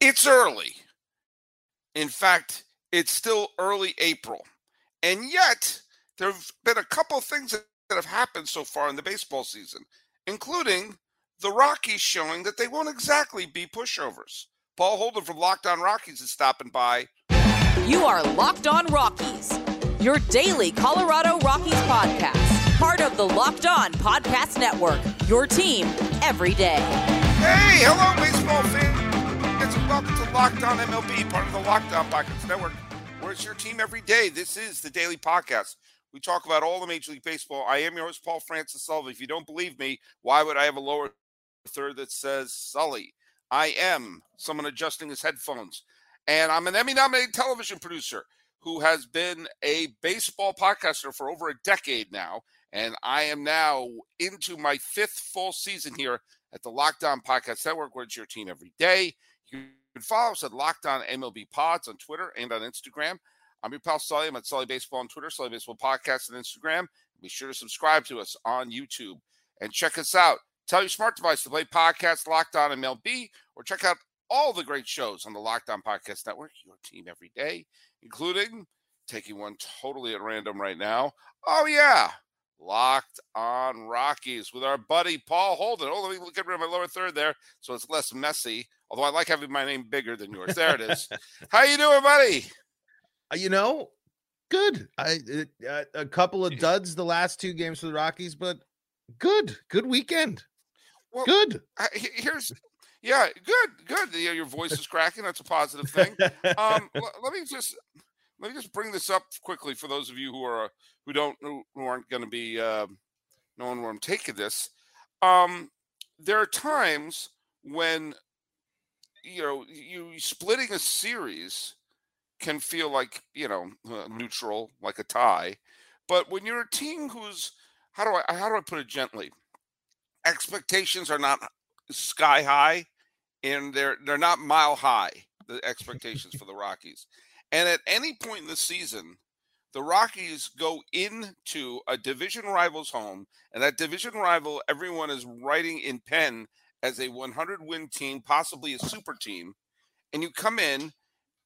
It's early. In fact, it's still early April. And yet, there have been a couple of things that have happened so far in the baseball season, including the Rockies showing that they won't exactly be pushovers. Paul Holden from Locked On Rockies is stopping by. You are Locked On Rockies, your daily Colorado Rockies podcast, part of the Locked On Podcast Network, your team every day. Hey, hello, baseball fans and welcome to Locked On MLB, part of the Locked On Podcast Network, where it's your team every day. This is the daily podcast. We talk about all the Major League Baseball. I am your host, Paul Francis Sullivan. If you don't believe me, why would I have a lower third that says Sully? I am someone adjusting his headphones. And I'm an Emmy nominated television producer who has been a baseball podcaster for over a decade now. And I am now into my fifth full season here at the Locked On Podcast Network, where it's your team every day. You can follow us at Locked On MLB Pods on Twitter and on Instagram. I'm your pal Sully. I'm at Sully Baseball on Twitter, Sully Baseball Podcast on Instagram. Be sure to subscribe to us on YouTube and check us out. Tell your smart device to play podcast Locked On MLB or check out all the great shows on the Locked On Podcast Network, your team every day, including taking one totally at random right now. Oh, yeah. Locked on Rockies with our buddy Paul Holden. Oh, let me get rid of my lower third there so it's less messy. Although I like having my name bigger than yours. There it is. How you doing, buddy? Uh, you know, good. I uh, a couple of duds the last two games for the Rockies, but good. Good weekend. Well, good. here's yeah, good, good. Your voice is cracking. That's a positive thing. Um, let me just let me just bring this up quickly for those of you who are who don't who aren't going to be uh, knowing where I'm taking this. Um, there are times when you know, you splitting a series can feel like you know uh, neutral, like a tie. But when you're a team who's how do I how do I put it gently? Expectations are not sky high, and they're they're not mile high. The expectations for the Rockies, and at any point in the season, the Rockies go into a division rival's home, and that division rival, everyone is writing in pen as a 100 win team, possibly a super team, and you come in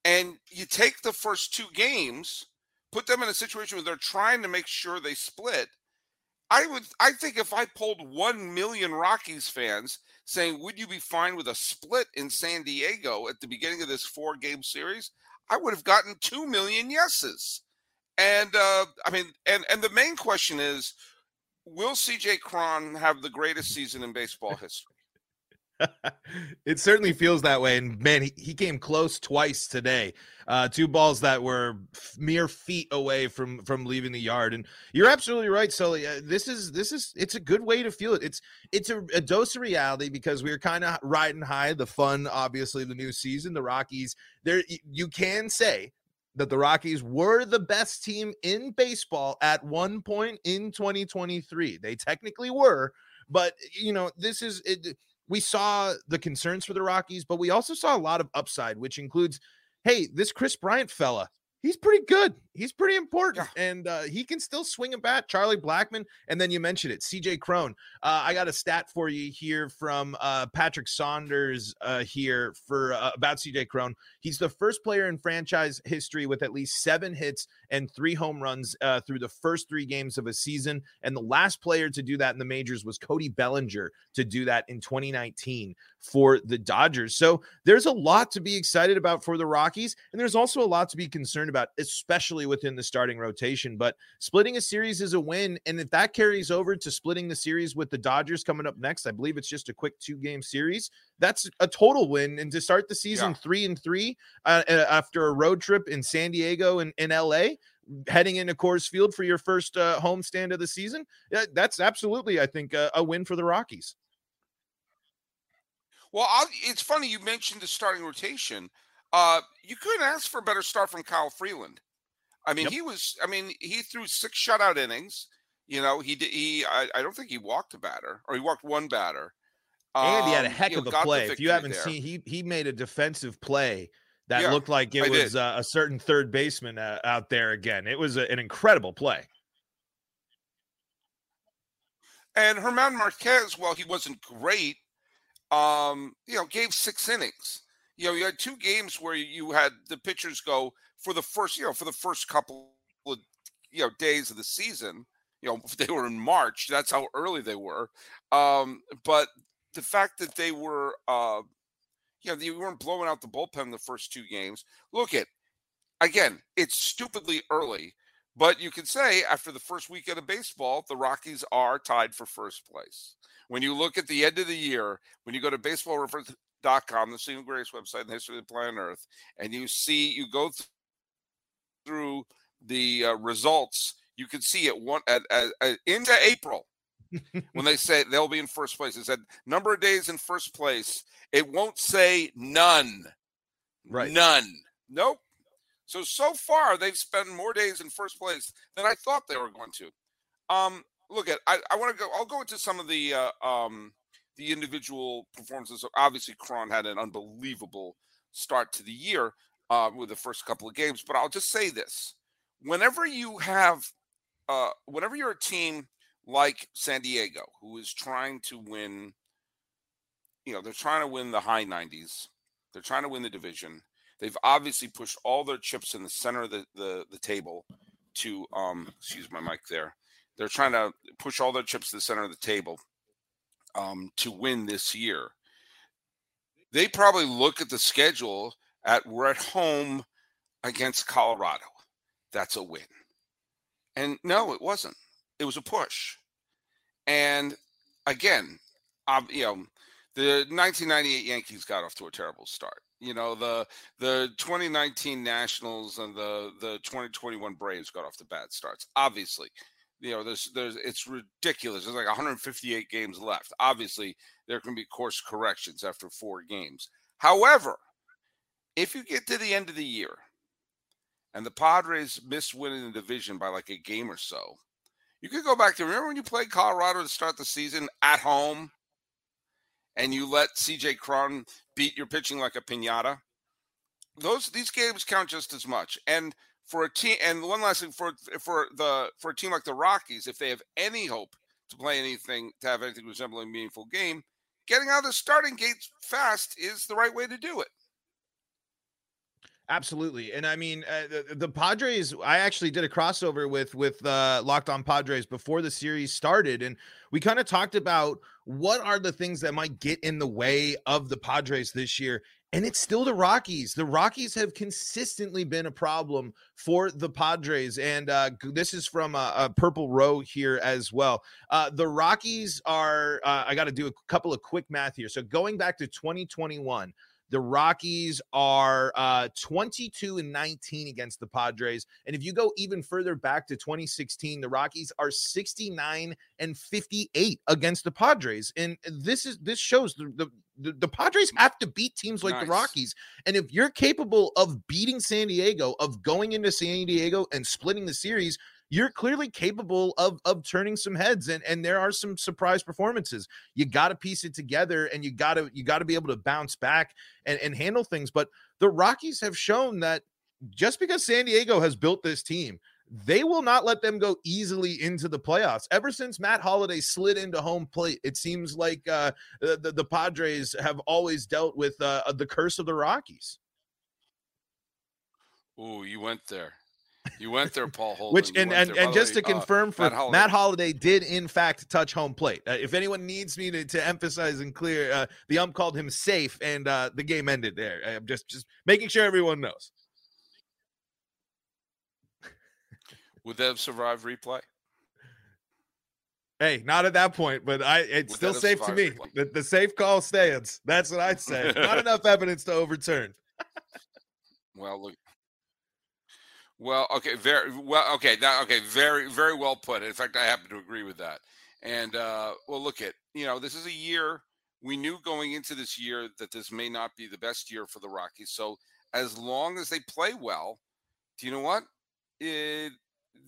and you take the first two games, put them in a situation where they're trying to make sure they split. I would, I think if I polled 1 million Rockies fans saying, would you be fine with a split in San Diego at the beginning of this four game series? I would have gotten 2 million yeses. And uh, I mean, and and the main question is, will CJ Cron have the greatest season in baseball history? It certainly feels that way. And man, he, he came close twice today. Uh, two balls that were mere feet away from from leaving the yard. And you're absolutely right, Sully. Uh, this is this is it's a good way to feel it. It's it's a, a dose of reality because we are kind of riding high. The fun, obviously, the new season. The Rockies. There, you can say that the Rockies were the best team in baseball at one point in 2023. They technically were, but you know this is it we saw the concerns for the Rockies, but we also saw a lot of upside, which includes, hey, this Kris Bryant fella, he's pretty good. He's pretty important, yeah. and uh, he can still swing a bat. Charlie Blackmon, and then you mentioned it, C.J. Cron. Uh, I got a stat for you here from uh, Patrick Saunders uh, here for uh, about C.J. Cron. He's the first player in franchise history with at least seven hits and three home runs uh, through the first three games of a season, and the last player to do that in the majors was Cody Bellinger to do that in 2019 for the Dodgers. So there's a lot to be excited about for the Rockies, and there's also a lot to be concerned about, especially within the starting rotation. But splitting a series is a win, and if that carries over to splitting the series with the Dodgers coming up next, I believe it's just a quick two game series. That's a total win, and to start the season yeah. three and three uh, after a road trip in San Diego and in LA heading into Coors Field for your first uh, home stand of the season, that's absolutely, I think, a, a win for the Rockies. Well, I'll, it's funny you mentioned the starting rotation. Uh, you couldn't ask for a better start from Kyle Freeland. I mean, yep. he was. I mean, he threw six shutout innings. You know, he did. He. I, I don't think he walked a batter, or he walked one batter. And he had a um, heck of a play. If you haven't there. seen, he he made a defensive play that yeah, looked like it I was uh, a certain third baseman uh, out there again. It was a, an incredible play. And German Marquez, well, he wasn't great, um, you know, gave six innings. you know, you had two games where you had the pitchers go for the first, you know, for the first couple of you know days of the season. You know, they were in March. That's how early they were. Um, but the fact that they were, uh, you know, they weren't blowing out the bullpen the first two games. Look at again, it's stupidly early, but you can say after the first weekend of baseball, the Rockies are tied for first place. When you look at the end of the year, when you go to baseballreference.com, the single greatest website in the history of the planet Earth, and you see, you go th- through the uh, results, you can see it one at, at, at into April when they say they'll be in first place. It said number of days in first place. It won't say none. Right. None. Nope. So so far they've spent more days in first place than I thought they were going to. Um, look at I, I want to go. I'll go into some of the uh, um, the individual performances. So Obviously, Cron had an unbelievable start to the year uh, with the first couple of games. But I'll just say this: whenever you have, uh, whenever you're a team like San Diego, who is trying to win, you know, they're trying to win the high 90s. They're trying to win the division. They've obviously pushed all their chips in the center of the, the, the table to um excuse my mic there. They're trying to push all their chips to the center of the table um to win this year. They probably look at the schedule at we're at home against Colorado. That's a win. And no, it wasn't. It was a push. And again, um, you know, the 1998 Yankees got off to a terrible start. You know, the the 2019 Nationals and the the 2021 Braves got off to bad starts. Obviously, you know, there's there's it's ridiculous. There's like 158 games left. Obviously, there can be course corrections after four games. However, if you get to the end of the year and the Padres miss winning the division by like a game or so, you could go back to remember when you played Colorado to start the season at home and you let CJ Cron beat your pitching like a pinata. Those these games count just as much. And for a team and one last thing for for the for a team like the Rockies, if they have any hope to play anything to have anything resembling a meaningful game, getting out of the starting gates fast is the right way to do it. Absolutely, and I mean uh, the, the, Padres. I actually did a crossover with with uh, Locked On Padres before the series started, and we kind of talked about what are the things that might get in the way of the Padres this year. And it's still the Rockies. The Rockies have consistently been a problem for the Padres. And uh, this is from a, a, Purple Row here as well. Uh, the Rockies are, uh, I got to do a couple of quick math here. So going back to 2021, the Rockies are uh, 22 and 19 against the Padres. And if you go even further back to 2016, the Rockies are 69 and 58 against the Padres. And this is this shows the, the the, the, Padres have to beat teams like nice. the Rockies. And if you're capable of beating San Diego, of going into San Diego and splitting the series, you're clearly capable of of turning some heads and and there are some surprise performances you got to piece it together and you got to you got to be able to bounce back and and handle things but the rockies have shown that just because san diego has built this team they will not let them go easily into the playoffs. Ever since Matt Holliday slid into home plate, it seems like uh, the, the Padres have always dealt with uh, the curse of the Rockies. Oh, you went there. You went there, Paul Holden. Which and and, and just way, to uh, confirm, uh, for Matt Holliday. Matt Holliday. did in fact touch home plate. Uh, if anyone needs me to, to emphasize and clear, uh, the ump called him safe, and uh, the game ended there. I'm just just making sure everyone knows. Would that have survived replay? Hey, not at that point, but I it's Would still safe to me. The, the safe call stands. That's what I'd say. not enough evidence to overturn. well, look, well, okay, very well. Okay, now, okay, very, very well put. In fact, I happen to agree with that. And uh, well, look at you know, this is a year we knew going into this year that this may not be the best year for the Rockies. So as long as they play well, do you know what? It,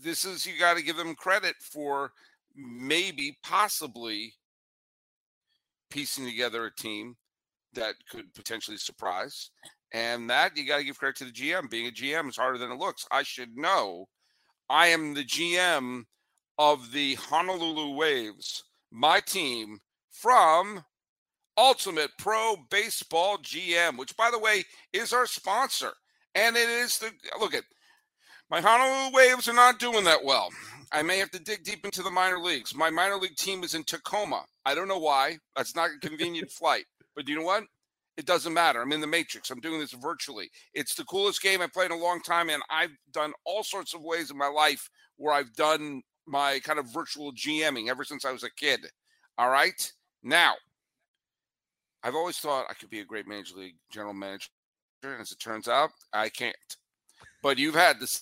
this is you got to give them credit for maybe, possibly piecing together a team that could potentially surprise. And that you got to give credit to the GM. Being a GM is harder than it looks. I should know. I am the GM of the Honolulu Waves, my team from Ultimate Pro Baseball GM, which, by the way, is our sponsor. And it is the look at my Honolulu Waves are not doing that well. I may have to dig deep into the minor leagues. My minor league team is in Tacoma. I don't know why. That's not a convenient flight. But do you know what? It doesn't matter. I'm in the matrix. I'm doing this virtually. It's the coolest game I've played in a long time. And I've done all sorts of ways in my life where I've done my kind of virtual GMing ever since I was a kid. All right. Now, I've always thought I could be a great major league general manager. And as it turns out, I can't. But you've had the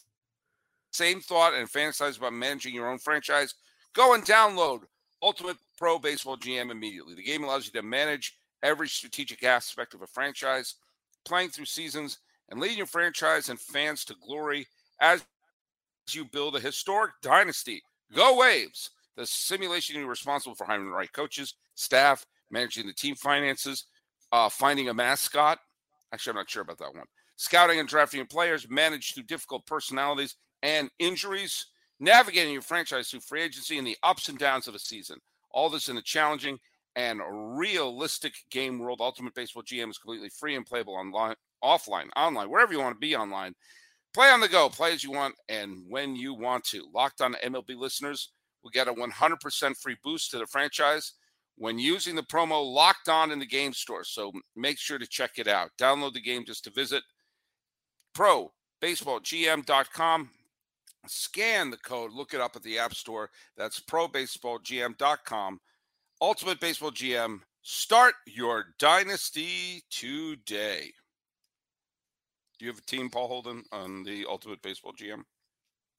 same thought and fantasize about managing your own franchise. Go and download Ultimate Pro Baseball GM immediately. The game allows you to manage every strategic aspect of a franchise, playing through seasons and leading your franchise and fans to glory as you build a historic dynasty. Go Waves! The simulation you're responsible for hiring the right coaches, staff, managing the team finances, uh, finding a mascot. Actually, I'm not sure about that one. Scouting and drafting players, manage through difficult personalities and injuries, navigating your franchise through free agency and the ups and downs of a season. All this in a challenging and realistic game world. Ultimate Baseball GM is completely free and playable online, offline, online, wherever you want to be online. Play on the go, play as you want and when you want to. Locked on MLB listeners will get a 100% free boost to the franchise when using the promo locked on in the game store. So make sure to check it out. Download the game just to visit probaseballgm.com. Scan the code, look it up at the App Store. That's probaseballgm.com. Ultimate Baseball GM. Start your dynasty today. Do you have a team, Paul Holden, on the Ultimate Baseball GM?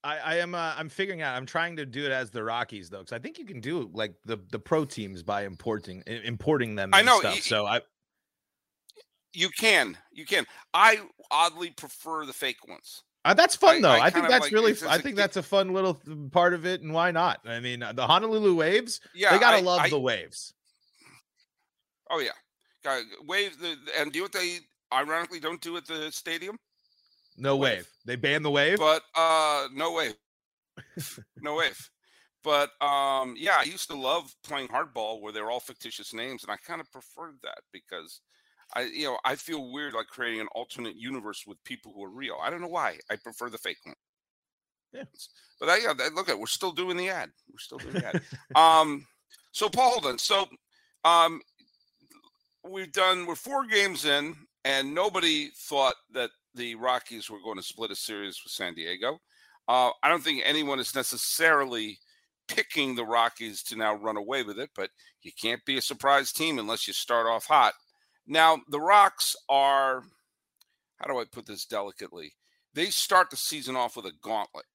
I, I am. Uh, I'm figuring out. I'm trying to do it as the Rockies though, because I think you can do like the the pro teams by importing importing them. I know. Stuff, so I. You can. You can. I oddly prefer the fake ones. Uh, that's fun though. I, I, I think that's like, really. I think that's a fun little part of it, and why not? I mean, uh, the Honolulu Waves. Yeah, they gotta love the Waves. Oh yeah, got waves. The, and do what they ironically don't do at the stadium. No wave. wave. They ban the wave. But uh no wave. no wave. But um yeah, I used to love playing hardball where they're all fictitious names and I kind of preferred that because I you know, I feel weird like creating an alternate universe with people who are real. I don't know why. I prefer the fake one. Yeah. But I, yeah, look at we're still doing the ad. We're still doing the ad. um so Paul then so um we've done we're four games in and nobody thought that the Rockies were going to split a series with San Diego. Uh, I don't think anyone is necessarily picking the Rockies to now run away with it, but you can't be a surprise team unless you start off hot. Now, the Rocks are, how do I put this delicately? They start the season off with a gauntlet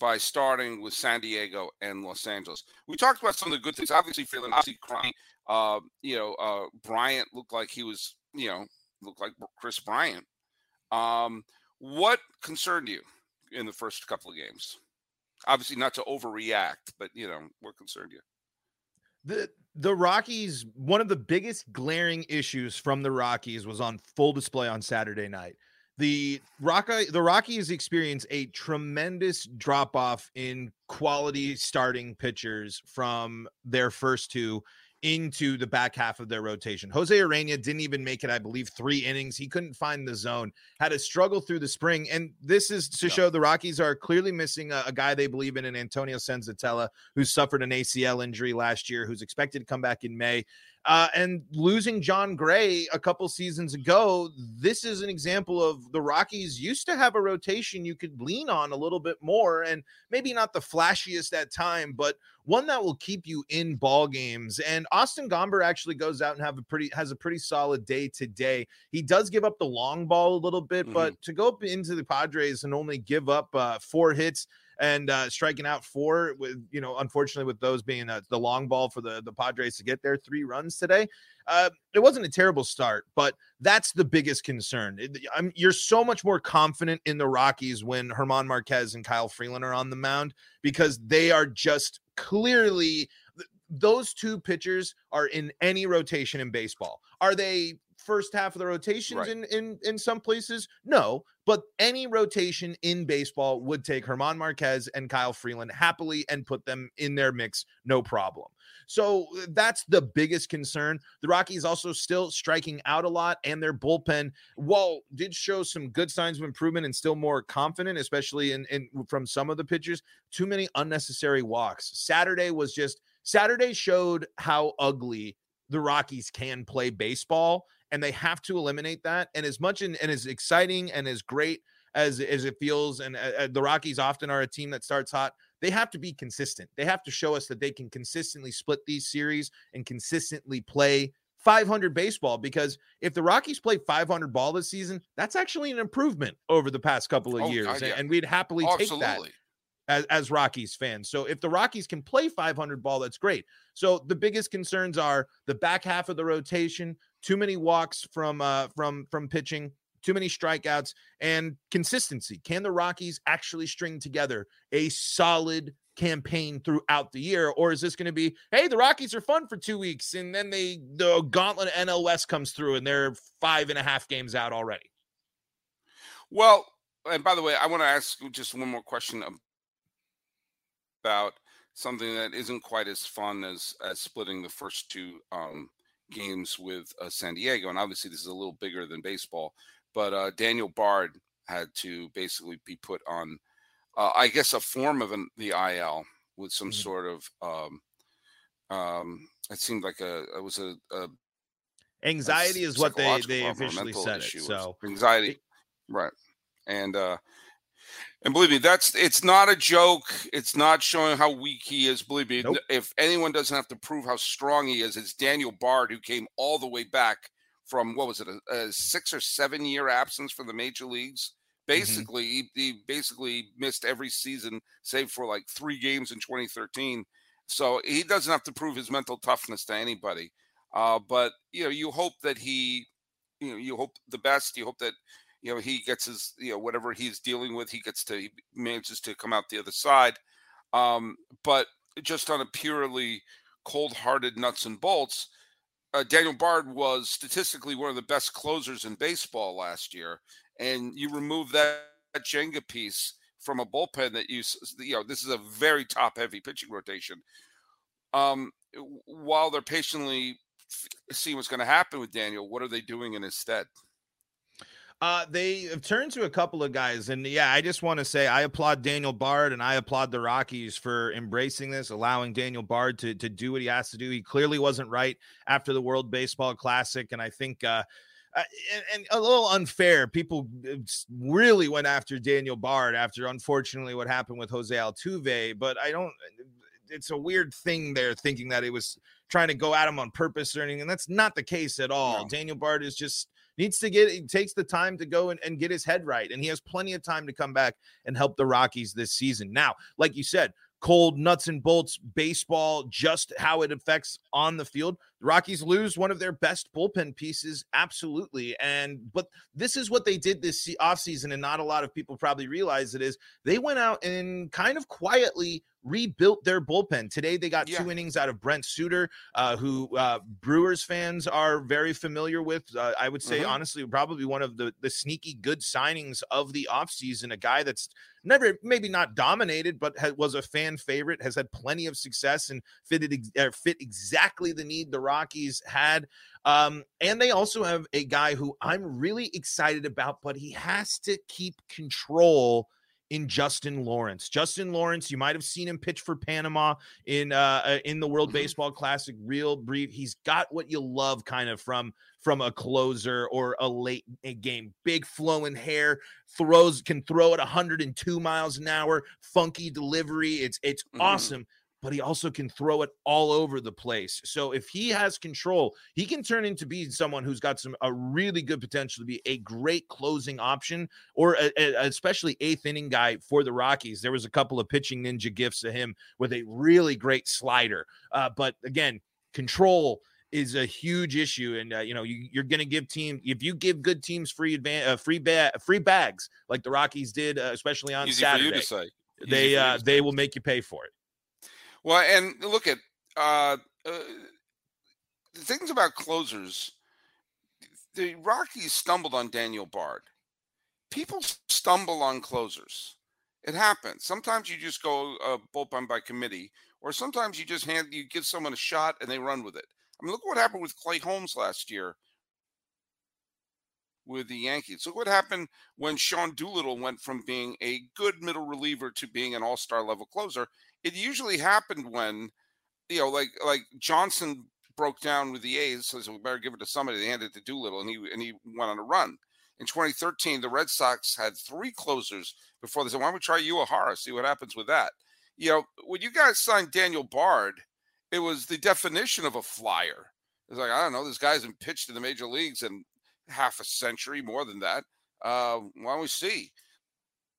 by starting with San Diego and Los Angeles. We talked about some of the good things. Obviously, feeling obviously crying. Uh, you know, uh, Bryant looked like he was you know, looked like Kris Bryant. Um, what concerned you in the first couple of games? Obviously, not to overreact, but you know, what concerned you? The the Rockies, one of the biggest glaring issues from the Rockies was on full display on Saturday night. The Rocky uh, the Rockies experience a tremendous drop off in quality starting pitchers from their first two into the back half of their rotation. Jose Urena didn't even make it, I believe, three innings. He couldn't find the zone, had a struggle through the spring. And this is to show the Rockies are clearly missing a, a guy they believe in, in Antonio Senzatela, who suffered an ACL injury last year, who's expected to come back in May. Uh, and losing Jon Gray a couple seasons ago, this is an example of the Rockies used to have a rotation you could lean on a little bit more, and maybe not the flashiest at time, but one that will keep you in ball games. And Austin Gomber actually goes out and have a pretty has a pretty solid day today. He does give up the long ball a little bit, mm-hmm. but to go up into the Padres and only give up uh, four hits and uh, striking out four with you know unfortunately with those being uh, the long ball for the the Padres to get their three runs today. Uh, it wasn't a terrible start, but that's the biggest concern. It, you're so much more confident in the Rockies when German Marquez and Kyle Freeland are on the mound because they are just clearly those two pitchers are in any rotation in baseball. Are they first half of the rotations Right. in, in in some places? No, but any rotation in baseball would take German Marquez and Kyle Freeland happily and put them in their mix, no problem. So uh, that's the biggest concern. The Rockies also still striking out a lot, and their bullpen, while did show some good signs of improvement and still more confident, especially in, in from some of the pitchers. Too many unnecessary walks. Saturday was just Saturday showed how ugly the Rockies can play baseball, and they have to eliminate that. And as much and, and as exciting and as great as as it feels, and uh, uh, the Rockies often are a team that starts hot. They have to be consistent. They have to show us that they can consistently split these series and consistently play 500 baseball. Because if the Rockies play 500 ball this season, that's actually an improvement over the past couple of Oh, years, God, and- yeah. and we'd happily take that as, as Rockies fans. So if the Rockies can play 500 ball, that's great. So the biggest concerns are the back half of the rotation, too many walks from uh from from pitching, too many strikeouts, and consistency. Can the Rockies actually string together a solid campaign throughout the year, or is this going to be, hey, the Rockies are fun for two weeks, and then they the gauntlet NL West comes through, and they're five and a half games out already? Well, and by the way, I want to ask you just one more question about something that isn't quite as fun as as splitting the first two um, games with uh, San Diego, and obviously this is a little bigger than baseball. But uh, Daniel Bard had to basically be put on, uh, I guess, a form of an, the IL with some Mhm. sort of. Um, um, it seemed like a it was a, a Anxiety a is what they they officially said it. So anxiety, right? And uh, and believe me, that's it's not a joke. It's not showing how weak he is. Believe me, Nope. if anyone doesn't have to prove how strong he is, it's Daniel Bard who came all the way back from what was it, a, a six or seven year absence from the major leagues. Basically, he, he basically missed every season, save for like three games in 2013. So he doesn't have to prove his mental toughness to anybody. Uh, but you know, you hope that he, you know, you hope the best. You hope that you know he gets his, you know, whatever he's dealing with, he gets to he manages to come out the other side. Um, but just on a purely cold-hearted nuts and bolts, uh, Daniel Bard was statistically one of the best closers in baseball last year, and you remove that, Jenga piece from a bullpen that you you know this is a very top-heavy pitching rotation. Um, while they're patiently seeing what's going to happen with Daniel, what are they doing in his stead? Uh, they have turned to a couple of guys, and yeah, I just want to say I applaud Daniel Bard and I applaud the Rockies for embracing this, allowing Daniel Bard to to do what he has to do. He clearly wasn't right after the World Baseball Classic, and I think. Uh, uh, and, and a little unfair. People uh, really went after Daniel Bard after, unfortunately, what happened with Jose Altuve. But I don't. It's a weird thing there, thinking that it was trying to go at him on purpose or anything, and that's not the case at all. No. Daniel Bard is just needs to get takes the time to go and, and get his head right and he has plenty of time to come back and help the rockies this season. Now like you said cold nuts and bolts baseball just how it affects on the field the rockies lose one of their best bullpen pieces absolutely and but this is what they did this se- offseason and not a lot of people probably realize it is they went out and kind of quietly rebuilt their bullpen today they got Yeah. two innings out of brent suter uh, who uh, Brewers fans are very familiar with. Uh, I would say, Mhm. honestly, probably one of the, the sneaky good signings of the offseason. A guy that's never, maybe not dominated, but ha- was a fan favorite, has had plenty of success and fitted ex- uh, fit exactly the need the Rockies had. Um, and they also have a guy who I'm really excited about, but he has to keep control in Justin Lawrence. Justin Lawrence, you might have seen him pitch for Panama in uh uh, in the World Mhm. Baseball Classic. Real brief. He's got what you love kind of from from a closer or a late game. Big flowing hair, throws can throw at 102 miles an hour, funky delivery. It's it's Mhm. awesome. But he also can throw it all over the place. So if he has control, he can turn into being someone who's got some a really good potential to be a great closing option or a, a- especially eighth inning guy for the Rockies. There was a couple of pitching ninja gifts to him with a really great slider. Uh, but again, control is a huge issue, and uh, you know you, you're going to give team if you give good teams free advan- uh, free ba- free bags like the Rockies did, uh, especially on Easy Saturday. for you to say. They uh, they will make you pay for it. Well, and look at uh, uh, the things about closers. the Rockies stumbled on Daniel Bard. People stumble on closers. It happens. Sometimes you just go uh, bullpen by committee, or sometimes you just hand you give someone a shot and they run with it. I mean, look what happened with Clay Holmes last year with the Yankees. Look what happened when Sean Doolittle went from being a good middle reliever to being an all-star level closer. It usually happened when, you know, like like Johnson broke down with the A's, so we better give it to somebody. They handed it to Doolittle, and he and he went on a run. In 2013, the Red Sox had three closers before they said, "Why don't we try Uehara? See what happens with that." You know, when you guys signed Daniel Bard, it was the definition of a flyer. It's like I don't know, this guy's been pitched in the major leagues in half a century, more than that. Uh, why don't we see?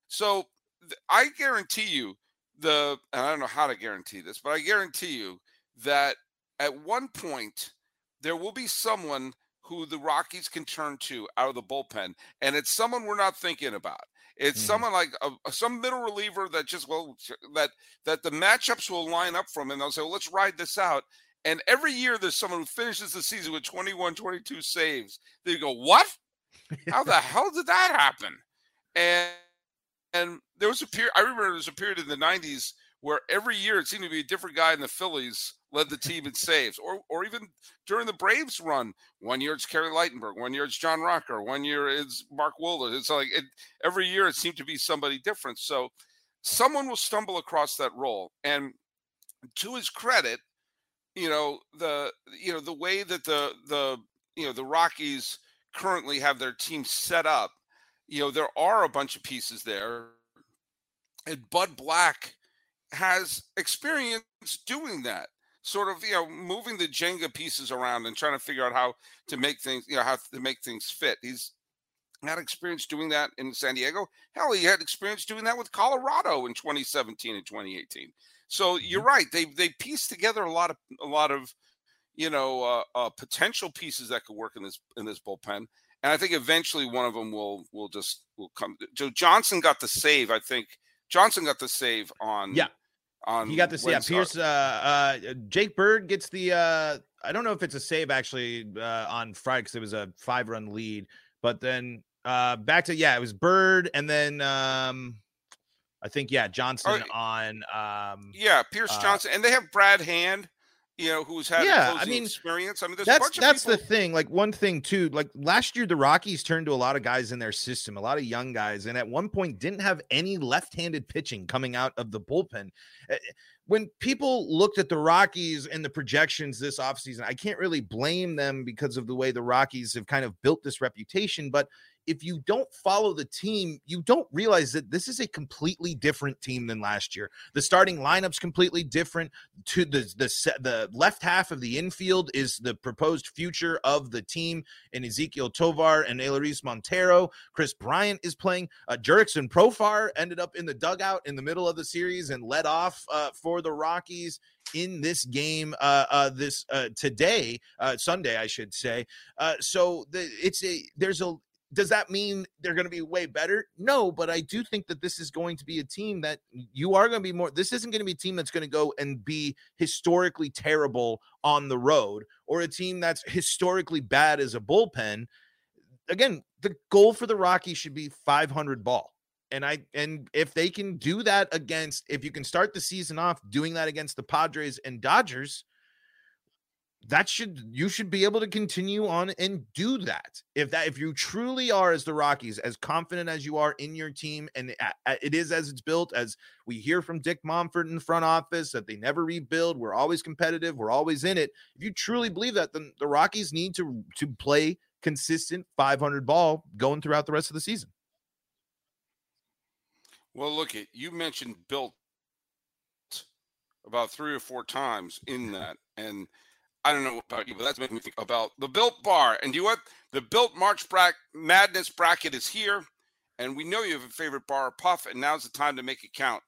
So th- I guarantee you the, and I don't know how to guarantee this, but I guarantee you that at one point there will be someone who the Rockies can turn to out of the bullpen, and it's someone we're not thinking about. It's mm-hmm. someone like a, some middle reliever that just well that that the matchups will line up from, and they'll say, well, "Let's ride this out." And every year there's someone who finishes the season with 21, 22 saves. They go, "What? How the hell did that happen?" And and there was a period. I remember there was a period in the '90s where every year it seemed to be a different guy in the Phillies led the team in saves, or or even during the Braves run. One year it's Kerry Ligtenberg, one year it's John Rocker, one year it's Mark Wohlers. It's like it, every year it seemed to be somebody different. So someone will stumble across that role, and to his credit, you know the you know the way that the the you know the Rockies currently have their team set up. You know there are a bunch of pieces there, and Bud Black has experience doing that sort of you know moving the Jenga pieces around and trying to figure out how to make things you know how to make things fit. He's had experience doing that in San Diego. Hell, he had experience doing that with Colorado in 2017 and 2018. So you're mm-hmm. right. They they pieced together a lot of a lot of you know uh, uh, potential pieces that could work in this in this bullpen. And I think eventually one of them will will just will come. So Johnson got the save. I think Johnson got the save on yeah on he got the save. yeah Pierce uh, uh Jake Bird gets the uh I don't know if it's a save actually uh on Friday because it was a five run lead, but then uh back to yeah it was Bird and then um I think yeah Johnson on um yeah Pierce uh, Johnson and they have Brad Hand you know, who's had yeah, I mean, experience. I mean, that's that's people- the thing. Like one thing too, like last year, the Rockies turned to a lot of guys in their system, a lot of young guys, and at one point didn't have any left-handed pitching coming out of the bullpen. Eh, when people looked at the Rockies and the projections this offseason, I can't really blame them because of the way the Rockies have kind of built this reputation, but if you don't follow the team, you don't realize that this is a completely different team than last year. The starting lineup's completely different. To the the the left half of the infield is the proposed future of the team in Ezequiel Tovar and Elehuris Montero. Kris Bryant is playing. Uh, Jurickson Profar ended up in the dugout in the middle of the series and led off uh, for the Rockies in this game uh, uh, this uh, today, uh, Sunday, I should say. Uh, so the, it's a there's a does that mean they're going to be way better? No, but I do think that this is going to be a team that you are going to be more. This isn't going to be a team that's going to go and be historically terrible on the road or a team that's historically bad as a bullpen. Again, the goal for the Rockies should be 500 ball. And I and if they can do that against if you can start the season off doing that against the Padres and Dodgers, that should you should be able to continue on and do that. If that if you truly are as the rockies as confident as you are in your team and it is as it's built as we hear from dick monfort in the front office that they never rebuild we're always competitive we're always in it. If you truly believe that then the rockies need to to play consistent 500 ball going throughout the rest of the season. Well look at you mentioned built about three or four times in that and I don't know about you, but that's making me think about the Built Bar. And you know what? The Built March Bra- Madness bracket is here, and we know you have a favorite bar or puff, and now's the time to make it count.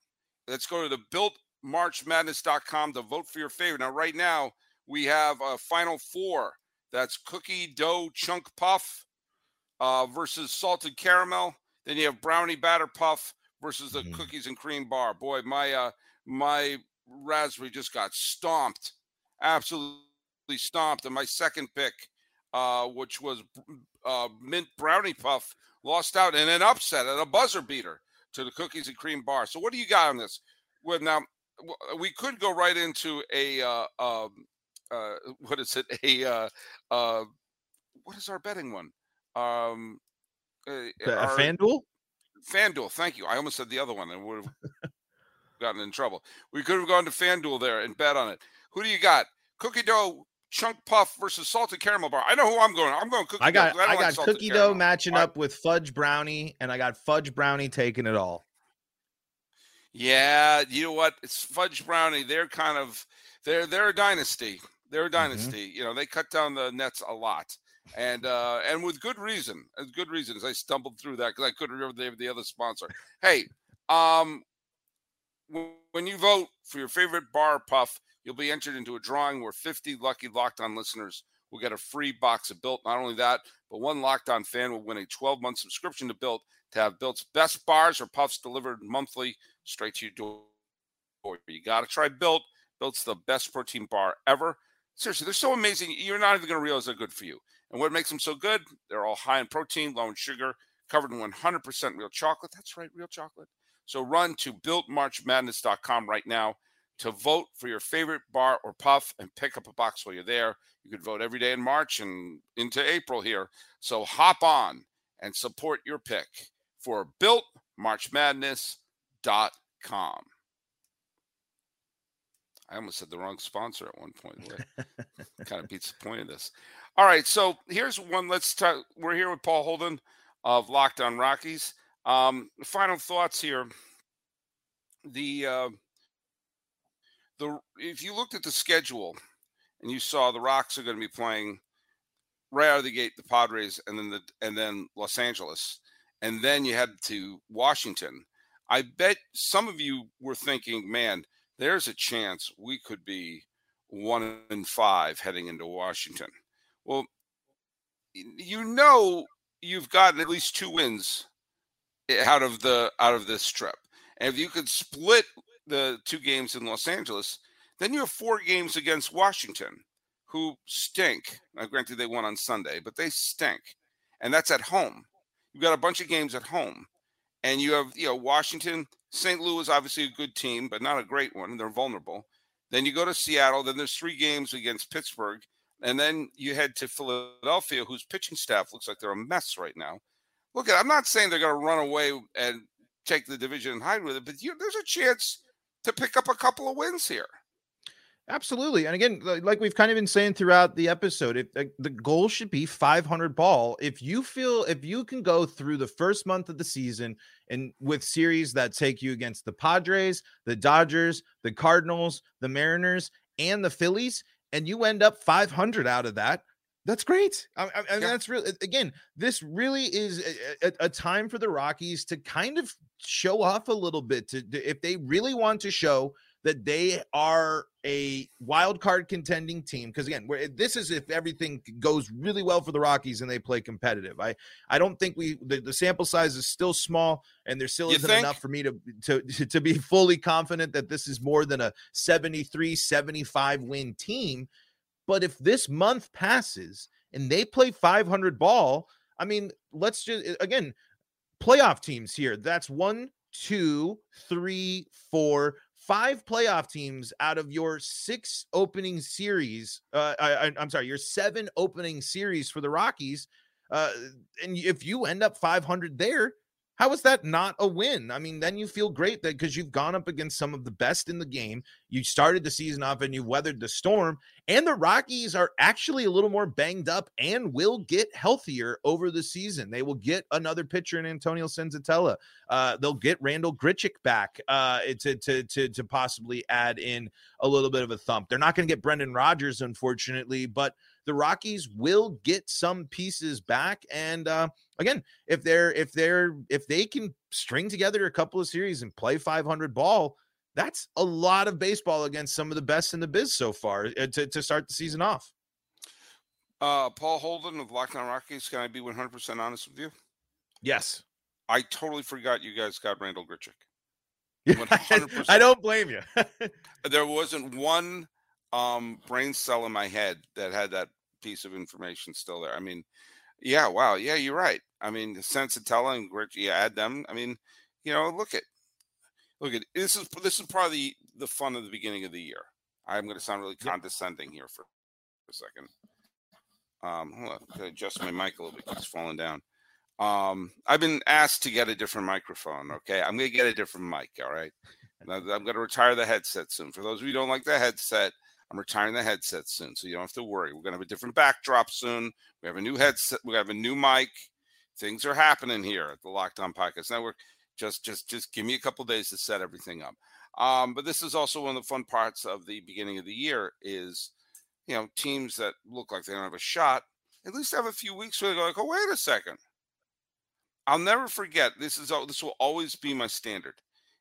Let's go to the BuiltMarchMadness.com to vote for your favorite. Now, right now, we have a final four. That's cookie dough chunk puff uh, versus salted caramel. Then you have brownie batter puff versus the mm. cookies and cream bar. Boy, my uh, my raspberry just got stomped. Absolutely stomped. And my second pick uh, which was uh, mint brownie puff, lost out in an upset at a buzzer beater to the cookies and cream bar. So what do you got on this? Well, now we could go right into a uh, um, uh, what is it? A uh, uh, what is our betting one? Um, uh, our, FanDuel. FanDuel. Thank you. I almost said the other one and would have gotten in trouble. We could have gone to FanDuel there and bet on it. Who do you got? Cookie dough chunk puff versus salted caramel bar. I know who I'm going. I'm going cookie I got dough. I, I got like cookie dough matching up with fudge brownie, and I got fudge brownie taking it all. Yeah, you know what? It's fudge brownie. They're kind of they're they're a dynasty. They're a mm-hmm. dynasty. Mm-hmm. You know, they cut down the nets a lot, and uh and with good reason. As good reason, as I stumbled through that because I couldn't remember the, the other sponsor. Hey, um, when you vote for your favorite bar puff, you'll be entered into a drawing where 50 lucky Locked On listeners will get a free box of Built. Not only that, but one Locked On fan will win a 12 month subscription to Built to have Built's best bars or puffs delivered monthly straight to your door. You got to try Built. Built's the best protein bar ever. Seriously, they're so amazing. You're not even going to realize they're good for you. And what makes them so good? They're all high in protein, low in sugar, covered in 100% real chocolate. That's right, real chocolate. So run to builtmarchmadness.com right now to vote for your favorite bar or puff and pick up a box while you're there. You could vote every day in March and into April here. So hop on and support your pick for builtmarchmadness.com. I almost said the wrong sponsor at one point. kind of beats the point of this. All right, so here's one. Let's talk. We're here with Paul Holden of Locked On Rockies. Um, final thoughts here. The uh, the if you looked at the schedule and you saw the Rocks are going to be playing right out of the gate the Padres and then the and then Los Angeles and then you head to Washington. I bet some of you were thinking, man, there's a chance we could be one and five heading into Washington. Well, you know you've gotten at least two wins eh, out of the out of this trip. And if you could split the two games in Los Angeles, then you have four games against Washington, who stink. Now, granted, they won on Sunday, but they stink, and that's at home. You've got a bunch of games at home, and you have you know Washington, St. Louis, obviously a good team, but not a great one. They're vulnerable. Then you go to Seattle. Then there's three games against Pittsburgh, and then you head to Philadelphia, whose pitching staff looks like they're a mess right now. Look, I'm not saying they're going to run away and take the division and hide with it, but you, there's a chance to pick up a couple of wins here. Absolutely. And again, like we've kind of been saying throughout the episode, it, the goal should be 500 ball. If you feel, if you can go through the first month of the season and with series that take you against the Padres, the Dodgers, the Cardinals, the Mariners, and the Phillies, and you end up 500 out of that, that's great. I, I, yeah. that's really again. This really is a, a, a, time for the Rockies to kind of show off a little bit. To, to, if they really want to show that they are a wild card contending team, because again, this is if everything goes really well for the Rockies and they play competitive. I I don't think we the, the sample size is still small, and there still isn't enough for me to, to to be fully confident that this is more than a 73 75 win team but if this month passes and they play 500 ball, I mean, let's just again, playoff teams here. That's one, two, three, four, five playoff teams out of your six opening series. Uh, I, am sorry, your seven opening series for the Rockies. Uh, and if you end up 500 there, how is that not a win? I mean, then you feel great that because you've gone up against some of the best in the game. You started the season off and you weathered the storm. And the Rockies are actually a little more banged up and will get healthier over the season. They will get another pitcher in Antonio Senzatela. Uh, they'll get Randal Grichuk back uh, to, to, to, to possibly add in a little bit of a thump. They're not going to get Brendan Rodgers, unfortunately, but the Rockies will get some pieces back. And uh, again, if they're if they're if they can string together a couple of series and play 500 ball, that's a lot of baseball against some of the best in the biz so far uh, to, to start the season off. Uh, Paul Holden of Locked On Rockies. Can I be 100% honest with you? Yes. I totally forgot you guys got Randal Grichuk. I don't blame you. there wasn't one um, brain cell in my head that had that piece of information still there. I mean, yeah, wow, yeah, you're right. I mean, Senzatela and Grit, you add them. I mean, you know, look at look at this is this is probably the fun of the beginning of the year. I'm going to sound really condescending here for, a second. Um, hold on, I'm adjust my mic a little bit. It's falling down. Um, I've been asked to get a different microphone. Okay, I'm going to get a different mic. All right, now, I'm going to retire the headset soon. For those of you who don't like the headset, I'm retiring the headset soon, so you don't have to worry. We're to have a different backdrop soon. We have a new headset. We have a new mic. Things are happening here at the Locked On Podcast Network. Just, just, just give me a couple days to set everything up. Um, but this is also one of the fun parts of the beginning of the year is, you know, teams that look like they don't have a shot at least have a few weeks where they go like, oh, wait a second. I'll never forget. This is this will always be my standard.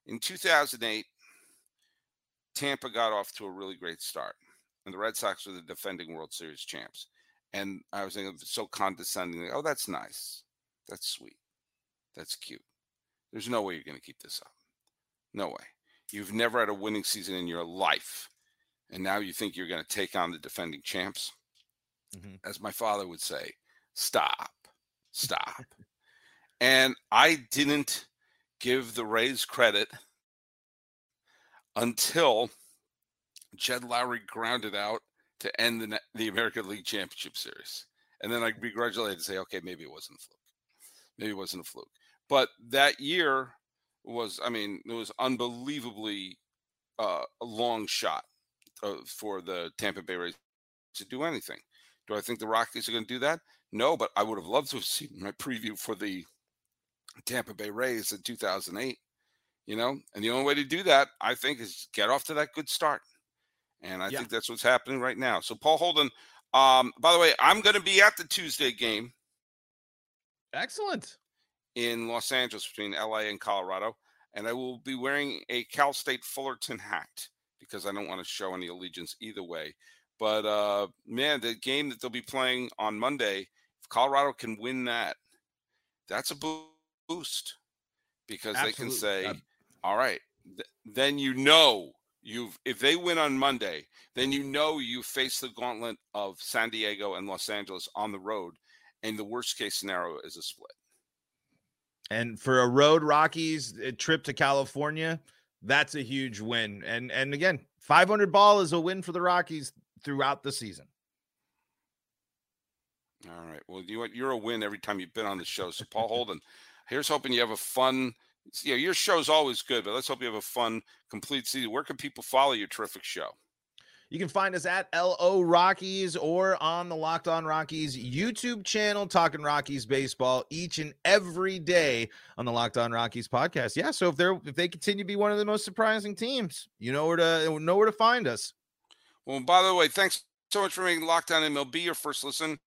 In 2008, Tampa got off to a really great start, and the Red Sox were the defending World Series champs. And I was thinking so condescendingly, oh, that's nice. That's sweet. That's cute. There's no way you're going to keep this up. No way. You've never had a winning season in your life. And now you think you're going to take on the defending champs? Mm-hmm. As my father would say, stop, stop. and I didn't give the Rays credit until Jed Lowrie grounded out to end the, the American League Championship Series. And then I begrudgingly say, okay, maybe it wasn't a fluke. Maybe it wasn't a fluke. But that year was, I mean, it was unbelievably uh, a long shot uh, for the Tampa Bay Rays to do anything. Do I think the Rockies are going to do that? No, but I would have loved to have seen my preview for the Tampa Bay Rays in 2008. You know, and the only way to do that, I think, is get off to that good start. And I yeah. think that's what's happening right now. So, Paul Holden, um, by the way, I'm going to be at the Tuesday game. Excellent. In Los Angeles between LA and Colorado. And I will be wearing a Cal State Fullerton hat because I don't want to show any allegiance either way. But uh, man, the game that they'll be playing on Monday, if Colorado can win that, that's a boost because Absolutely. they can say, "All right, th- then you know you've if they win on Monday, then you know you face the gauntlet of San Diego and Los Angeles on the road, and the worst case scenario is a split." And for a road Rockies uh, trip to California, that's a huge win. And and again, 500 ball is a win for the Rockies throughout the season. All right. Well, you you're a win every time you've been on the show. So Paul Holden, here's hoping you have a fun. You know, your show's always good, but let's hope you have a fun, complete season. Where can people follow your terrific show? You can find us at LO Rockies or on the Locked On Rockies YouTube channel, talking Rockies baseball each and every day on the Locked On Rockies podcast. Yeah, so if they're if they continue to be one of the most surprising teams, you know where to know where to find us. Well, by the way, thanks so much for making Locked On MLB your first listen.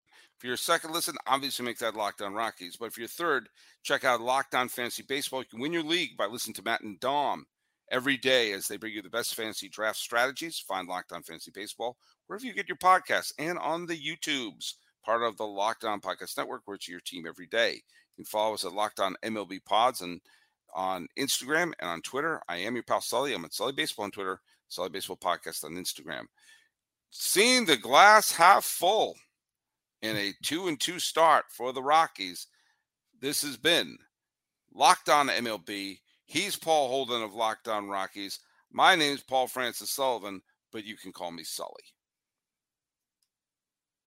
Your second listen, obviously make that Locked On Rockies. But for your third, check out Locked On Fantasy Baseball. You can win your league by listening to Matt and Dom every day as they bring you the best fantasy draft strategies. Find Locked On Fantasy Baseball wherever you get your podcasts and on the YouTubes, part of the Locked On Podcast Network, where it's your team every day. You can follow us at Locked On MLB Pods and on Instagram and on Twitter. I am your pal Sully. I'm at Sully Baseball on Twitter, Sully Baseball Podcast on Instagram. Seeing the glass half full in a two and two start for the Rockies. This has been Locked On MLB. He's Paul Holden of Locked On Rockies. My name is Paul Francis Sullivan, but you can call me Sully.